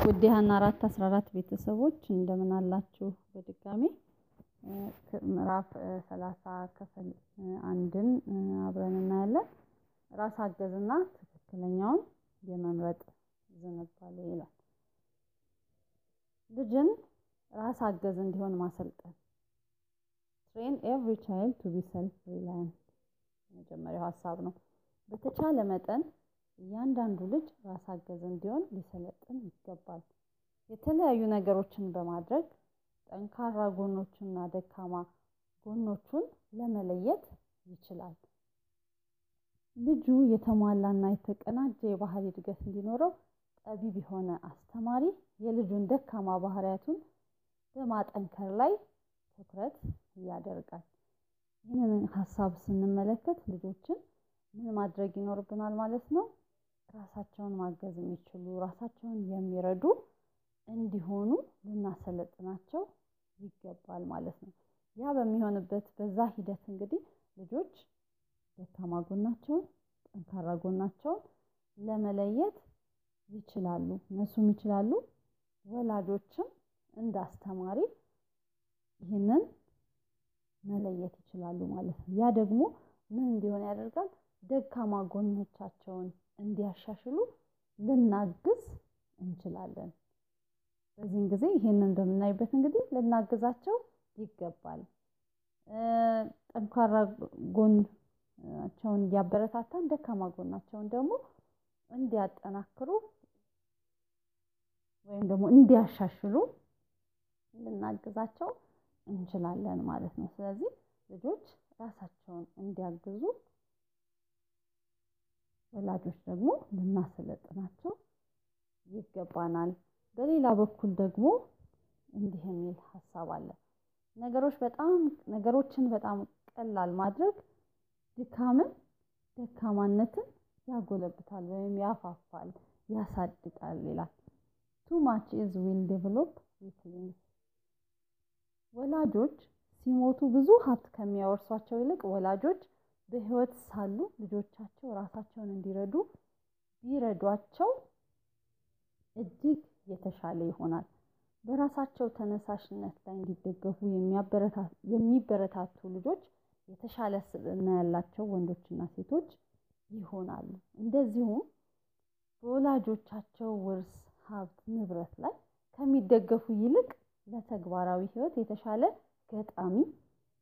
ውድ የሀና አራት አስራ አራት ቤተሰቦች እንደምን አላችሁ? በድጋሚ ምዕራፍ ሰላሳ ክፍል አንድን አብረን እናያለን። ራስ አገዝና ትክክለኛውን የመምረጥ ዝንባሌ ይላል። ልጅን ራስ አገዝ እንዲሆን ማሰልጠን train every child to be self reliant የመጀመሪያው ሀሳብ ነው። በተቻለ መጠን እያንዳንዱ ልጅ ራስ አገዝ እንዲሆን ሊሰለጥን ይገባል። የተለያዩ ነገሮችን በማድረግ ጠንካራ ጎኖቹንና ደካማ ጎኖቹን ለመለየት ይችላል። ልጁ የተሟላና የተቀናጀ የባህሪ እድገት እንዲኖረው ጠቢብ የሆነ አስተማሪ የልጁን ደካማ ባህሪያቱን በማጠንከር ላይ ትኩረት ያደርጋል። ይህንን ሀሳብ ስንመለከት ልጆችን ምን ማድረግ ይኖርብናል ማለት ነው? ራሳቸውን ማገዝ የሚችሉ ራሳቸውን የሚረዱ እንዲሆኑ ልናሰለጥናቸው ይገባል ማለት ነው። ያ በሚሆንበት በዛ ሂደት እንግዲህ ልጆች ደካማ ጎናቸውን፣ ጠንካራ ጎናቸውን ለመለየት ይችላሉ። እነሱም ይችላሉ፣ ወላጆችም እንደ አስተማሪ ይህንን መለየት ይችላሉ ማለት ነው። ያ ደግሞ ምን እንዲሆን ያደርጋል? ደካማ ጎኖቻቸውን እንዲያሻሽሉ ልናግዝ እንችላለን። በዚህን ጊዜ ይሄንን በምናይበት እንግዲህ ልናግዛቸው ይገባል። ጠንካራ ጎናቸውን እያበረታታን ደካማ ጎናቸውን ደግሞ እንዲያጠናክሩ ወይም ደግሞ እንዲያሻሽሉ ልናግዛቸው እንችላለን ማለት ነው። ስለዚህ ልጆች ራሳቸውን እንዲያግዙ ወላጆች ደግሞ ልናሰለጥናቸው ይገባናል። በሌላ በኩል ደግሞ እንዲህ የሚል ሀሳብ አለ። ነገሮች በጣም ነገሮችን በጣም ቀላል ማድረግ ድካምን፣ ደካማነትን ያጎለብታል ወይም ያፋፋል፣ ያሳድጋል ይላል። Too much ease will develop weaklings። ወላጆች ሲሞቱ ብዙ ሀብት ከሚያወርሷቸው ይልቅ ወላጆች በሕይወት ሳሉ ልጆቻቸው ራሳቸውን እንዲረዱ ቢረዷቸው እጅግ የተሻለ ይሆናል። በራሳቸው ተነሳሽነት ላይ እንዲደገፉ የሚበረታቱ ልጆች የተሻለ ስብዕና ያላቸው ወንዶችና ሴቶች ይሆናሉ። እንደዚሁም በወላጆቻቸው ውርስ፣ ሀብት፣ ንብረት ላይ ከሚደገፉ ይልቅ ለተግባራዊ ሕይወት የተሻለ ገጣሚ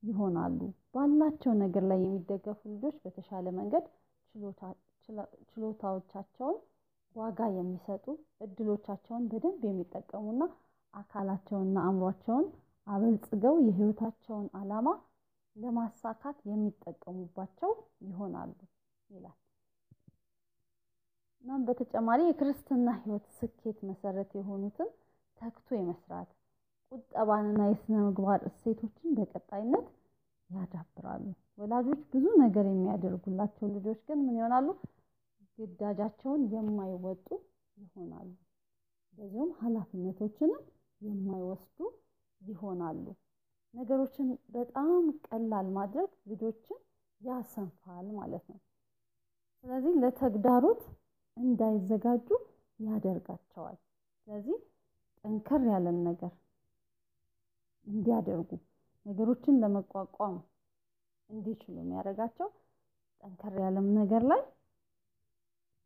ይሆናሉ። ባላቸው ነገር ላይ የሚደገፉ ልጆች በተሻለ መንገድ ችሎታዎቻቸውን ዋጋ የሚሰጡ እድሎቻቸውን በደንብ የሚጠቀሙና አካላቸውንና አእምሯቸውን አበልጽገው የህይወታቸውን ዓላማ ለማሳካት የሚጠቀሙባቸው ይሆናሉ ይላል። እናም በተጨማሪ የክርስትና ህይወት ስኬት መሰረት የሆኑትን ተግቶ የመስራት ቁጠባንና የስነ ምግባር እሴቶችን በቀጣይነት ያዳብራሉ። ወላጆች ብዙ ነገር የሚያደርጉላቸው ልጆች ግን ምን ይሆናሉ? ግዳጃቸውን የማይወጡ ይሆናሉ። እንደዚሁም ኃላፊነቶችንም የማይወስዱ ይሆናሉ። ነገሮችን በጣም ቀላል ማድረግ ልጆችን ያሰንፋል ማለት ነው። ስለዚህ ለተግዳሮት እንዳይዘጋጁ ያደርጋቸዋል። ስለዚህ ጠንከር ያለን ነገር እንዲያደርጉ ነገሮችን ለመቋቋም እንዲችሉ የሚያደርጋቸው ጠንከር ያለም ነገር ላይ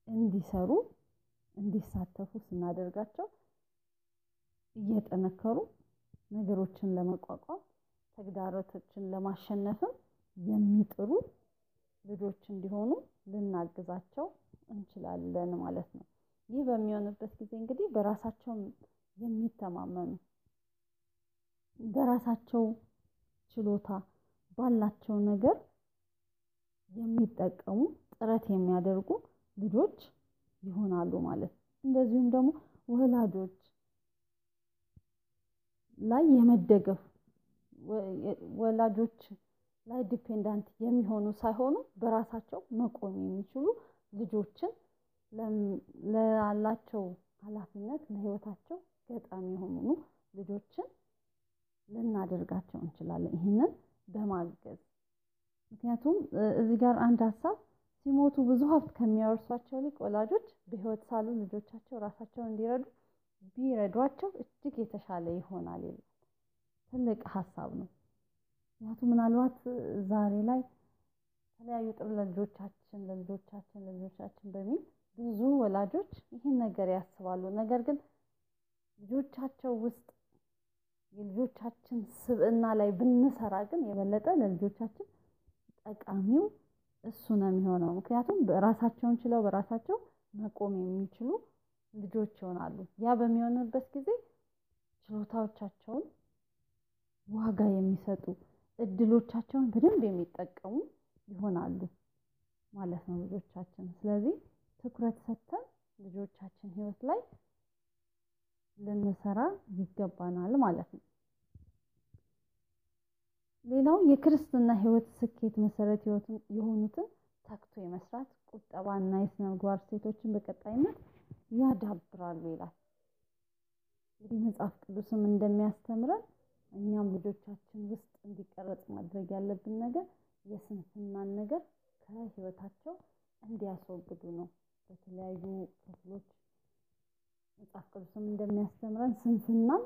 እንዲሰሩ እንዲሳተፉ ስናደርጋቸው እየጠነከሩ ነገሮችን ለመቋቋም ተግዳሮቶችን ለማሸነፍም የሚጥሩ ልጆች እንዲሆኑ ልናግዛቸው እንችላለን ማለት ነው። ይህ በሚሆንበት ጊዜ እንግዲህ በራሳቸው የሚተማመኑ በራሳቸው ችሎታ ባላቸው ነገር የሚጠቀሙ ጥረት የሚያደርጉ ልጆች ይሆናሉ ማለት ነው። እንደዚሁም ደግሞ ወላጆች ላይ የመደገፍ ወላጆች ላይ ዲፔንዳንት የሚሆኑ ሳይሆኑ በራሳቸው መቆም የሚችሉ ልጆችን ላላቸው ኃላፊነት ለሕይወታቸው ገጣሚ የሆኑ ልጆችን ልናደርጋቸው እንችላለን። ይህንን በማገዝ ምክንያቱም እዚህ ጋር አንድ ሀሳብ ሲሞቱ ብዙ ሀብት ከሚያወርሷቸው ይልቅ ወላጆች በሕይወት ሳሉ ልጆቻቸው ራሳቸውን እንዲረዱ ቢረዷቸው እጅግ የተሻለ ይሆናል ትልቅ ሀሳብ ነው። ምክንያቱም ምናልባት ዛሬ ላይ የተለያዩ ጥር ለልጆቻችን ለልጆቻችን ለልጆቻችን በሚል ብዙ ወላጆች ይህን ነገር ያስባሉ። ነገር ግን ልጆቻቸው ውስጥ የልጆቻችን ስብዕና ላይ ብንሰራ ግን የበለጠ ለልጆቻችን ጠቃሚው እሱ ነው የሚሆነው። ምክንያቱም በራሳቸውን ችለው በራሳቸው መቆም የሚችሉ ልጆች ይሆናሉ። ያ በሚሆንበት ጊዜ ችሎታዎቻቸውን ዋጋ የሚሰጡ እድሎቻቸውን በደንብ የሚጠቀሙ ይሆናሉ ማለት ነው ልጆቻችን። ስለዚህ ትኩረት ሰጥተን ልጆቻችን ሕይወት ላይ ልንሰራ ይገባናል ማለት ነው። ሌላው የክርስትና ሕይወት ስኬት መሰረት የሆኑትን ተግቶ የመስራት ቁጠባና የስነ ምግባር እሴቶችን በቀጣይነት ያዳብራሉ ይላል። እንግዲህ መጽሐፍ ቅዱስም እንደሚያስተምረን እኛም ልጆቻችን ውስጥ እንዲቀረጽ ማድረግ ያለብን ነገር የስንፍናን ነገር ከህይወታቸው እንዲያስወግዱ ነው። በተለያዩ ክፍሎች መጽሐፍ ቅዱስም እንደሚያስተምረን ስንፍናን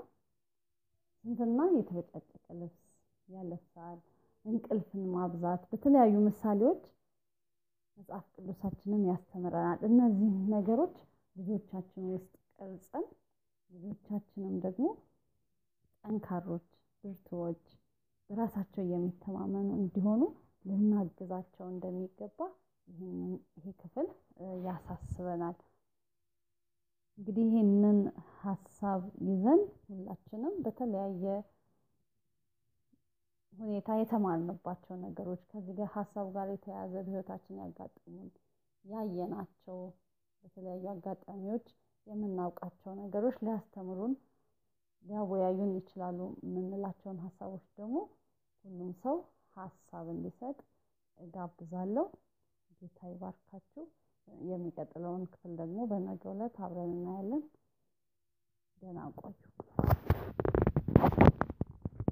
ስንፍና የተበጫጨቀ ልብስ ያለብሳል፣ እንቅልፍን ማብዛት በተለያዩ ምሳሌዎች መጽሐፍ ቅዱሳችንም ያስተምረናል። እነዚህ ነገሮች ልጆቻችን ውስጥ ቀርጸን ልጆቻችንም ደግሞ ጠንካሮች፣ ብርቱዎች፣ በራሳቸው የሚተማመኑ እንዲሆኑ ልናግዛቸው እንደሚገባ ይሄ ክፍል ያሳስበናል። እንግዲህ ይህንን ሀሳብ ይዘን ሁላችንም በተለያየ ሁኔታ የተማርንባቸው ነገሮች ከዚህ ጋር ሀሳብ ጋር የተያያዘ በህይወታችን ያጋጥሙን ያየናቸው በተለያዩ አጋጣሚዎች የምናውቃቸው ነገሮች ሊያስተምሩን ሊያወያዩን ይችላሉ የምንላቸውን ሀሳቦች ደግሞ ሁሉም ሰው ሀሳብ እንዲሰጥ እጋብዛለሁ። ጌታ ይባርካችሁ። የሚቀጥለውን ክፍል ደግሞ በነገው ዕለት አብረን እናያለን። ደህና ቆዩ።